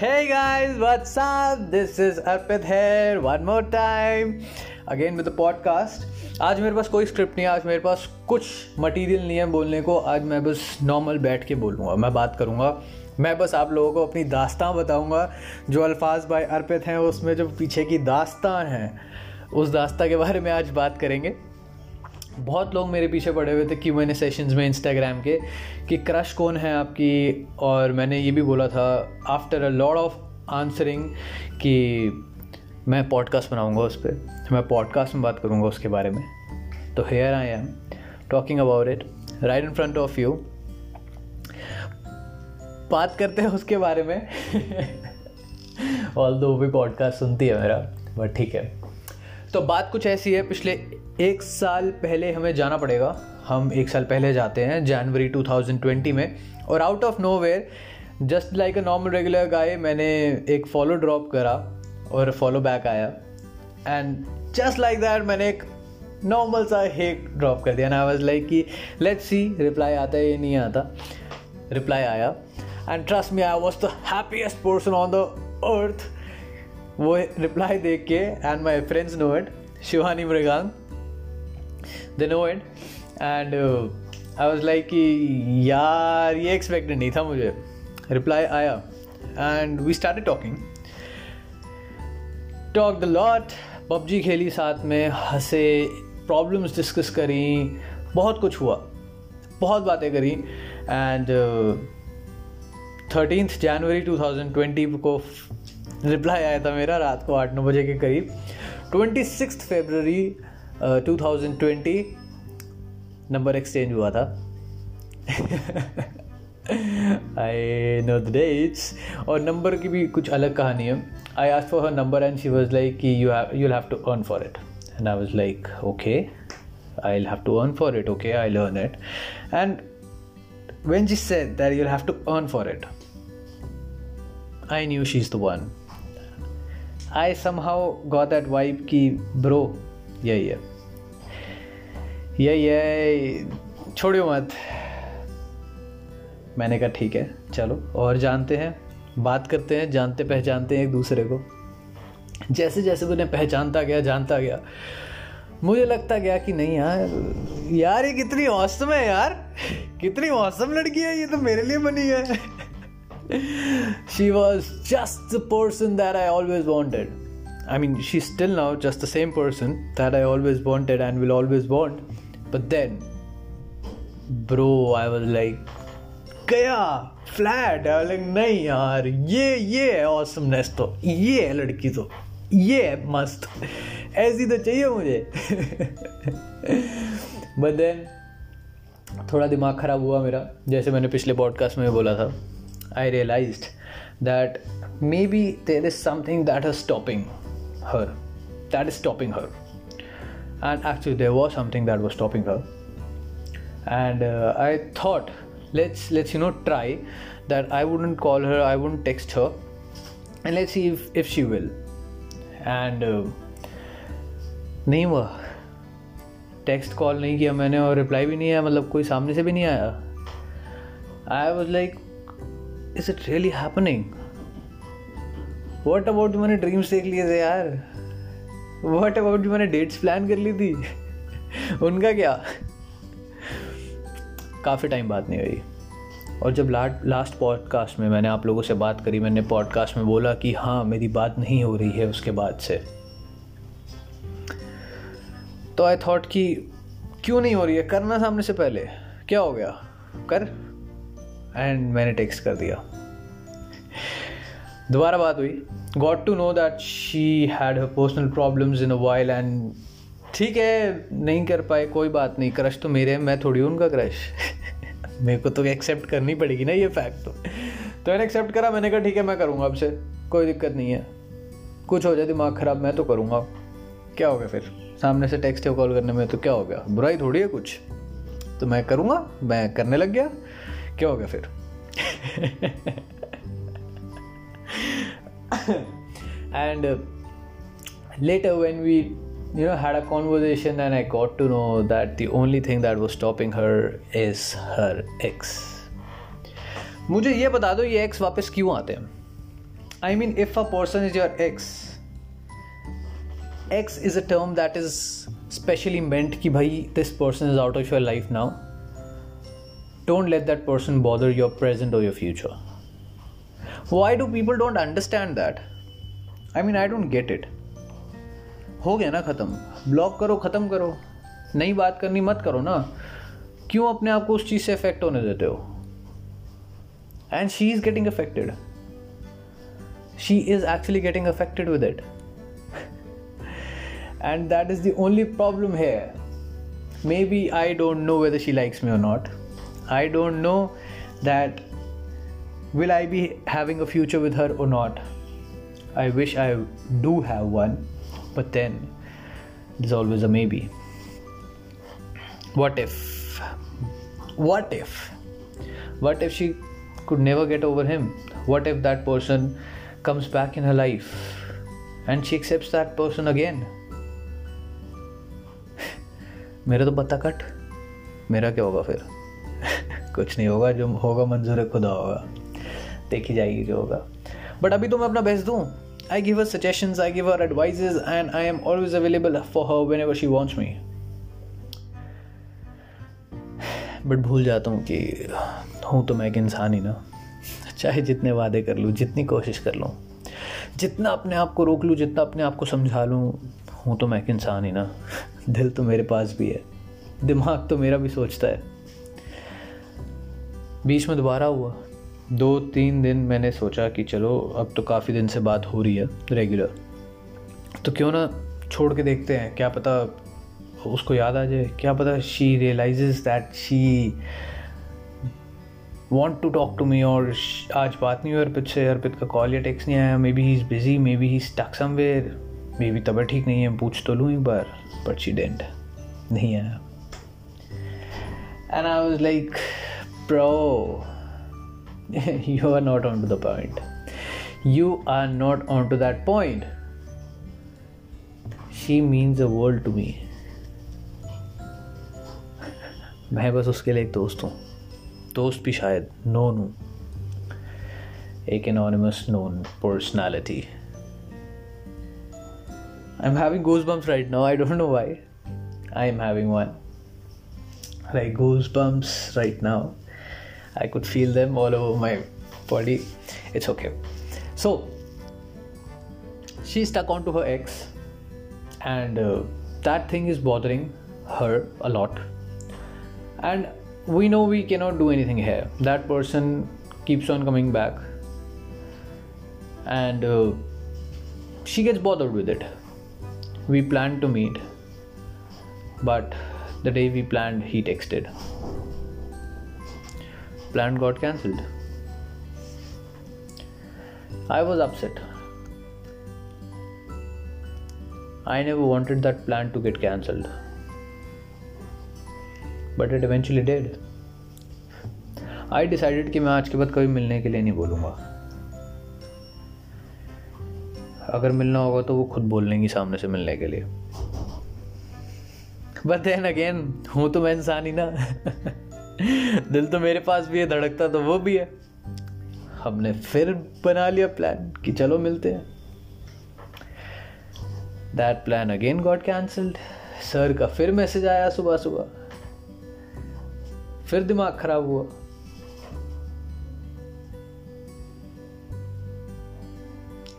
Hey guys, what's up? This is Arpit here one more time again with the podcast. आज मेरे पास कोई script नहीं है आज मेरे पास कुछ मटेरियल नहीं है बोलने को। आज मैं बस नॉर्मल बैठ के बोलूँगा। मैं बात करूँगा। मैं बस आप लोगों को अपनी दास्तां बताऊँगा। जो अल्फाज बाय अर्पित हैं उसमें जो पीछे की दास्तां हैं उस दास्ता के बारे में आज बात करेंगे। बहुत लोग मेरे पीछे पड़े हुए थे क्यू मैंने सेशंस में इंस्टाग्राम के, कि क्रश कौन है आपकी? और मैंने ये भी बोला था after a lot of answering कि मैं पॉडकास्ट बनाऊँगा उस पर मैं पॉडकास्ट में बात करूँगा उसके बारे में। तो here I am talking about it right in front of you बात करते हैं उसके बारे में। ऑल दो भी पॉडकास्ट सुनती है मेरा बट ठीक है। तो बात कुछ ऐसी है, पिछले एक साल पहले हमें जाना पड़ेगा। हम एक साल पहले जाते हैं, जनवरी 2020 में। और out of nowhere just like a normal regular guy मैंने एक फॉलो ड्रॉप करा और फॉलो बैक आया। एंड जस्ट लाइक दैट मैंने एक नॉर्मल सा हेक ड्रॉप कर दिया। ना आई वाज लाइक कि लेट्स सी रिप्लाई आता है या नहीं आता। रिप्लाई आया। And trust me I was the happiest person on the earth वो रिप्लाई देख के and my friends know it Shivani Mrigang they know it and I was like कि यार, ये एक्सपेक्टेड नहीं था मुझे. रिप्लाई आया. And we start talking talked a lot PUBG खेली साथ में, हंसे प्रॉब्लम्स डिस्कस करी. बहुत कुछ हुआ. बहुत बातें करी. एंड थर्टीनथ जनवरी 2020 को रिप्लाई आया था मेरा रात को आठ नौ बजे के करीब। Twenty six February two thousand twenty number exchange हुआ था। आई नो द डेट्स और नंबर की भी कुछ अलग कहानी है। I asked for her number and she was like कि you you'll have to earn for it and I was like okay I have to earn for it okay I learn it and when she said that you'll have to earn for it, I knew she's. I somehow got that vibe की bro यही है यही है छोड़ियो मत. मैंने कहा, ठीक है, चलो, और जानते हैं, बात करते हैं, जानते, पहचानते हैं एक दूसरे को. जैसे जैसे उन्हें पहचानता गया, जानता गया, मुझे लगता गया कि नहीं यार यार ये कितनी औसम है यार। कितनी औसम लड़की है, ये तो मेरे लिए बनी है। She was just the person that I always wanted. I mean, she's still now just the same person that I always wanted and will always want. But then, bro, I was like, गया flat I like नहीं यार ये ये है awesomeness तो ये है लड़की तो ये है मस्त ऐसी तो चाहिए मुझे बट देन थोड़ा दिमाग ख़राब हुआ मेरा जैसे मैंने पिछले पॉडकास्ट में बोला था I realized that maybe there is something that is stopping her. That is stopping her. And actually, there was something that was stopping her. And uh, I thought, let's let's you know try that. I wouldn't call her. I wouldn't text her, and let's see if if she will. And uh, नहीं हुआ text call नहीं किया मैंने और reply भी नहीं आया मतलब कोई सामने से भी नहीं आया आई was like is it really happening what about मैंने ड्रीम्स देख लिए थे यार? वॉट अबाउट मैंने डेट्स प्लान कर ली थी? उनका क्या? काफ़ी टाइम बात नहीं हुई। और जब लास्ट लास्ट पॉडकास्ट में मैंने आप लोगों से बात करी, मैंने पॉडकास्ट में बोला कि हाँ मेरी बात नहीं हो रही है उसके बाद से। तो आई थॉट कि क्यों नहीं हो रही है? करना सामने से पहले। क्या हो गया? कर। एंड मैंने टेक्स्ट कर दिया। दोबारा बात हुई। Got to know that she had personal problems in a while and ठीक है, नहीं कर पाए, कोई बात नहीं। क्रश तो मेरे मैं थोड़ी हूँ उनका क्रश मेरे को तो एक्सेप्ट करनी पड़ेगी ना ये फैक्ट तो। तो मैंने एक्सेप्ट करा, मैंने कहा, ठीक है, मैं करूँगा आपसे कोई दिक्कत नहीं है। कुछ हो जाए, दिमाग ख़राब, मैं तो करूँगा। क्या हो गया फिर? सामने से टेक्स्ट या कॉल करने में तो क्या हो गया? बुराई थोड़ी है कुछ। तो मैं करूँगा, मैं करने लग गया। क्या हो गया फिर? And later when we you know had a conversation and I got to know that the only thing that was stopping her is her ex मुझे ये बता दो, ये एक्स वापस क्यों आते हैं? I mean if a person is your ex ex is a term that is specially meant कि भाई this person is out of your life now Don't let that person bother your present or your future. Why do people don't understand that? I mean, I don't get it. हो गया ना ख़त्म block करो ख़त्म करो नई बात करनी मत करो ना क्यों अपने आप को उस चीज़ से अफेक्ट होने देते हो and she is getting affected she is actually getting affected with it. and that is the only problem here. Maybe I don't know whether she likes me or not. I don't know that will I be having a future with her or not. I wish I do have one, but then there's always a maybe. What if? What if? What if she could never get over him? What if that person comes back in her life and she accepts that person again मेरा तो पत्ता cut मेरा क्या होगा फिर कुछ नहीं होगा जो होगा मंजूर है खुदा होगा। देखी जाएगी जो होगा। बट अभी तो मैं अपना बेस्ट दूँ। I give her suggestions, I give her advices, and I am always available for her whenever she wants me. But भूल जाता हूँ कि हूँ तो मैं एक इंसान ही ना। चाहे जितने वादे कर लूँ जितनी कोशिश कर लूँ जितना अपने आप को रोक लूँ जितना अपने आप को समझा लूँ हूँ तो मैं एक इंसान ही ना। दिल तो मेरे पास भी है। दिमाग तो मेरा भी सोचता है। बीच में दोबारा हुआ। दो तीन दिन मैंने सोचा कि चलो, अब तो काफ़ी दिन से बात हो रही है रेगुलर तो क्यों ना छोड़ के देखते हैं, क्या पता उसको याद आ जाए, क्या पता she realize that she want to talk to me और आज बात नहीं हुई अर्पित से, अर्पित का कॉल या टेक्स नहीं आया maybe he is busy maybe he stuck somewhere maybe तबीयत ठीक नहीं है, पूछ तो लूँ एक बार बट शी डेंट नहीं आया। And I was like Pro you are not on to the point you are not on to that point she means the world to me मैं बस उसके लिए एक दोस्त हूँ दोस्त भी शायद नोन हूँ एक anonymous known personality I am having goosebumps right now I don't know why I am having one like goosebumps right now. I could feel them all over my body. It's okay. So she stuck onto her ex, and uh, that thing is bothering her a lot. And we know we cannot do anything here. That person keeps on coming back, and uh, she gets bothered with it. We planned to meet, but the day we planned, he texted. Plan got cancelled. I was upset. I never wanted that plan to get cancelled. But it eventually died I decided कि मैं आज के बाद कभी मिलने के लिए नहीं बोलूँगा। अगर मिलना होगा तो वो खुद बोल लेंगी सामने से मिलने के लिए। बट देन अगेन हूँ तो मैं इंसान ही ना। दिल तो मेरे पास भी है, धड़कता तो वो भी है। हमने फिर बना लिया प्लान कि चलो मिलते हैं। That plan again got cancelled sir का फिर मैसेज आया सुबह सुबह। फिर दिमाग खराब हुआ।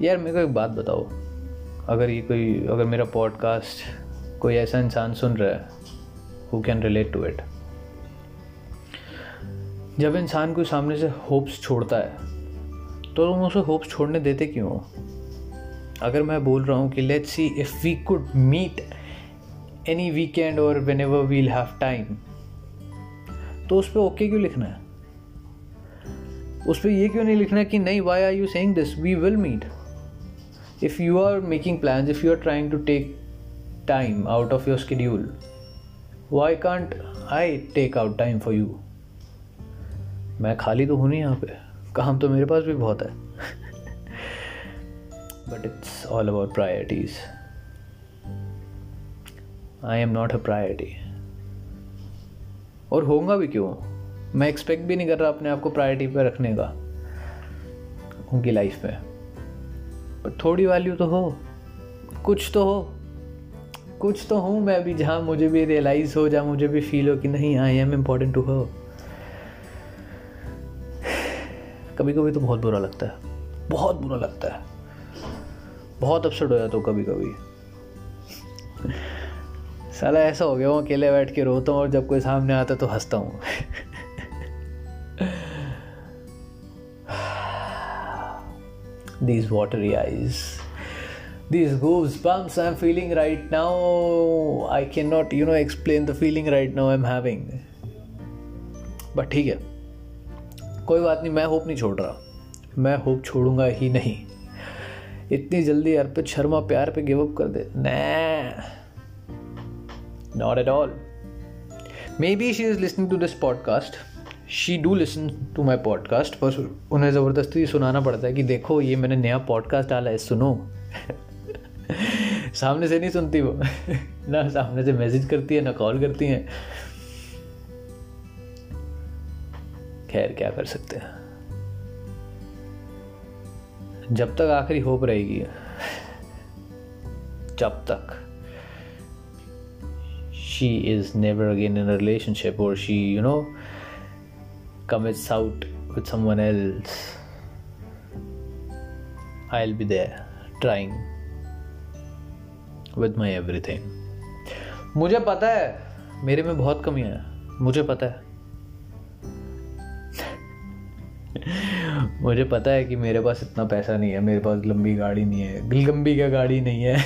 यार, मेरे को एक बात बताओ। अगर ये कोई, अगर मेरा पॉडकास्ट कोई ऐसा इंसान सुन रहा है who can relate to it जब इंसान कोई सामने से होप्स छोड़ता है तो तुम उसे होप्स छोड़ने देते क्यों अगर मैं बोल रहा हूँ कि let's see if we could meet any weekend और whenever we'll have time तो उस पर ओके क्यों लिखना है? उस पर यह क्यों नहीं लिखना कि नहीं why are you saying this we will meet if you are making plan if you are trying to take time out of your schedule why can't I take out time for you मैं खाली तो हूँ नहीं यहाँ पे। काम तो मेरे पास भी बहुत है। But it's all about priorities I am not a priority और होगा भी क्यों? मैं एक्सपेक्ट भी नहीं कर रहा अपने आप को प्रायोरिटी पर रखने का। उनकी लाइफ में पर थोड़ी वैल्यू तो हो। कुछ तो हो। कुछ तो हूँ मैं भी जहाँ मुझे भी रियलाइज़ हो, जहाँ मुझे भी फील हो कि नहीं आई एम इम्पोर्टेंट टू हो कभी कभी तो बहुत बुरा लगता है। बहुत बुरा लगता है। बहुत अपसेट हो जाता हूँ कभी कभी साला ऐसा हो गया हूँ, अकेले बैठ के रोता हूँ और जब कोई सामने आता तो हंसता हूँ। These water eyes these goosebumps I am feeling right now I can not you know explain the feeling right now I am having but ठीक है। कोई बात नहीं, मैं होप नहीं छोड़ रहा। मैं होप छोड़ूँगा ही नहीं। इतनी जल्दी अर्पित शर्मा प्यार पे गिव अप कर दे। Not at all maybe she is listening to this podcast she do listen to my podcast पर उन्हें ज़बरदस्ती सुनाना पड़ता है कि देखो, ये मैंने नया पॉडकास्ट डाला है, सुनो। सामने से नहीं सुनती वो। ना सामने से मैसेज करती है, ना कॉल करती हैं। खैर क्या कर सकते हैं? जब तक आखिरी होप रहेगी। जब तक। She is never again in relationship और she you know commits out with someone else, I'll be there trying with my everything. मुझे पता है मेरे में बहुत कमियाँ हैं। मुझे पता है। मुझे पता है कि मेरे पास इतना पैसा नहीं है, मेरे पास लंबी गाड़ी नहीं है, लंबी क्या गाड़ी नहीं है?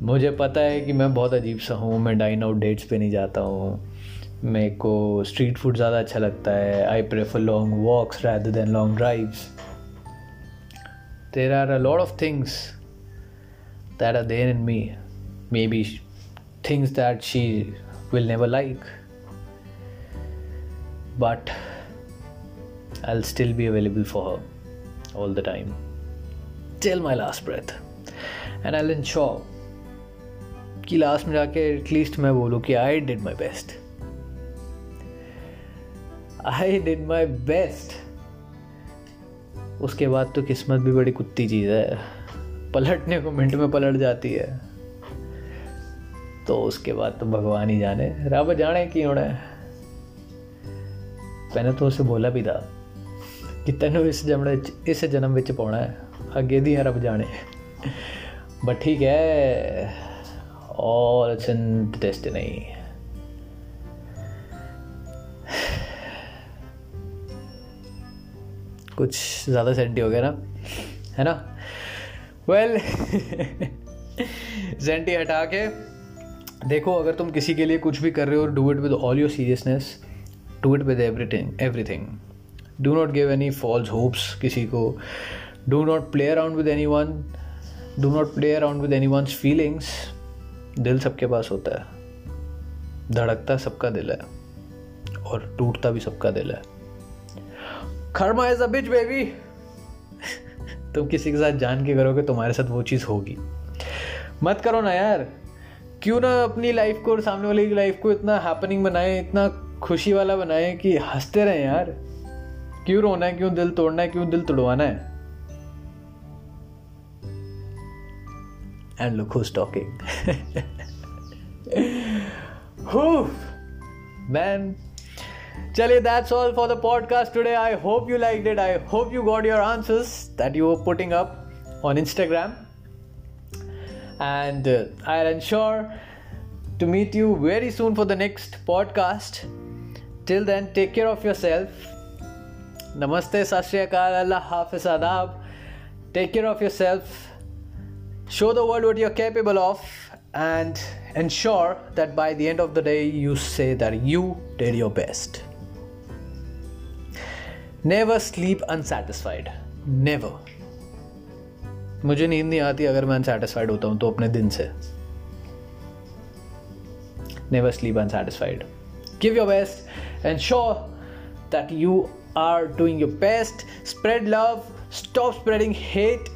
मुझे पता है कि मैं बहुत अजीब सा हूँ, मैं डाइन आउट डेट्स पे नहीं जाता हूँ। मेरे को स्ट्रीट फ़ूड ज़्यादा अच्छा लगता है I prefer long walks rather than long drives there are a lot of things that are there in me maybe things that she will never like but I'll still be available for her all the time. Till my last breath. And I'll ensure कि last में जाके at least मैं बोलूँ कि I did my best I did my best उसके बाद तो किस्मत भी बड़ी कुत्ती चीज़ है। पलटने को मिनट में पलट जाती है। तो उसके बाद तो भगवान ही जाने। रब जाने की होना मैंने तो उसे बोला भी था। कि तेन इस जम इस जन्म ਵਿੱਚ ਪਾਉਣਾ ਹੈ ਅੱਗੇ ਦੀ ਰੱਬ ਜਾਣੇ ਬਟ ਠੀਕ ਹੈ all it's in destiny कुछ ज़्यादा सेंटी हो गया ना है ना वेल सेंटी हटा के देखो अगर तुम किसी के लिए कुछ भी कर रहे हो do it with all your seriousness do it with everything everything do not give any false hopes किसी को. Do not play around with anyone do not play around with anyone's feelings दिल सबके पास होता है. धड़कता सबका दिल है. और टूटता भी सबका दिल है. Kharma is a beach baby तुम किसी के साथ जान के करोगे, तुम्हारे साथ वो चीज़ होगी. मत करो ना यार. क्यों ना अपनी लाइफ को और सामने वाले की लाइफ को इतना हैपनिंग बनाए, इतना खुशी वाला बनाए कि हँसते रहे यार. क्यों रोना है? क्यों दिल तोड़ना है? क्यों दिल तोड़वाना है? And look who's talking man चलिए that's all for the podcast today I hope you like it I hope you got your answers that you are putting up on Instagram and uh, I'll ensure to meet you very soon for the next podcast. Till then, take care of yourself. Namaste, Sashriyakal, Allah Hafiz Adab. Take care of yourself. Show the world what you're capable of and ensure that by the end of the day, you say that you did your best. Never sleep unsatisfied. Never. मुझे नींद नहीं आती अगर मैं unsatisfied होता हूँ तो अपने दिन से never sleep unsatisfied give your best and sure that you doing your best. Spread love, stop spreading hate,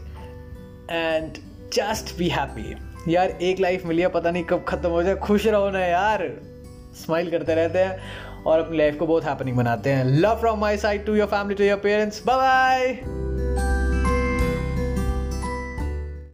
and just be happy. यार एक लाइफ मिली है पता नहीं कब खत्म हो जाए। खुश रहो ना यार। स्माइल करते रहते हैं और अपनी लाइफ को बहुत हैपनिंग बनाते हैं। Love from my side to your family to your parents bye bye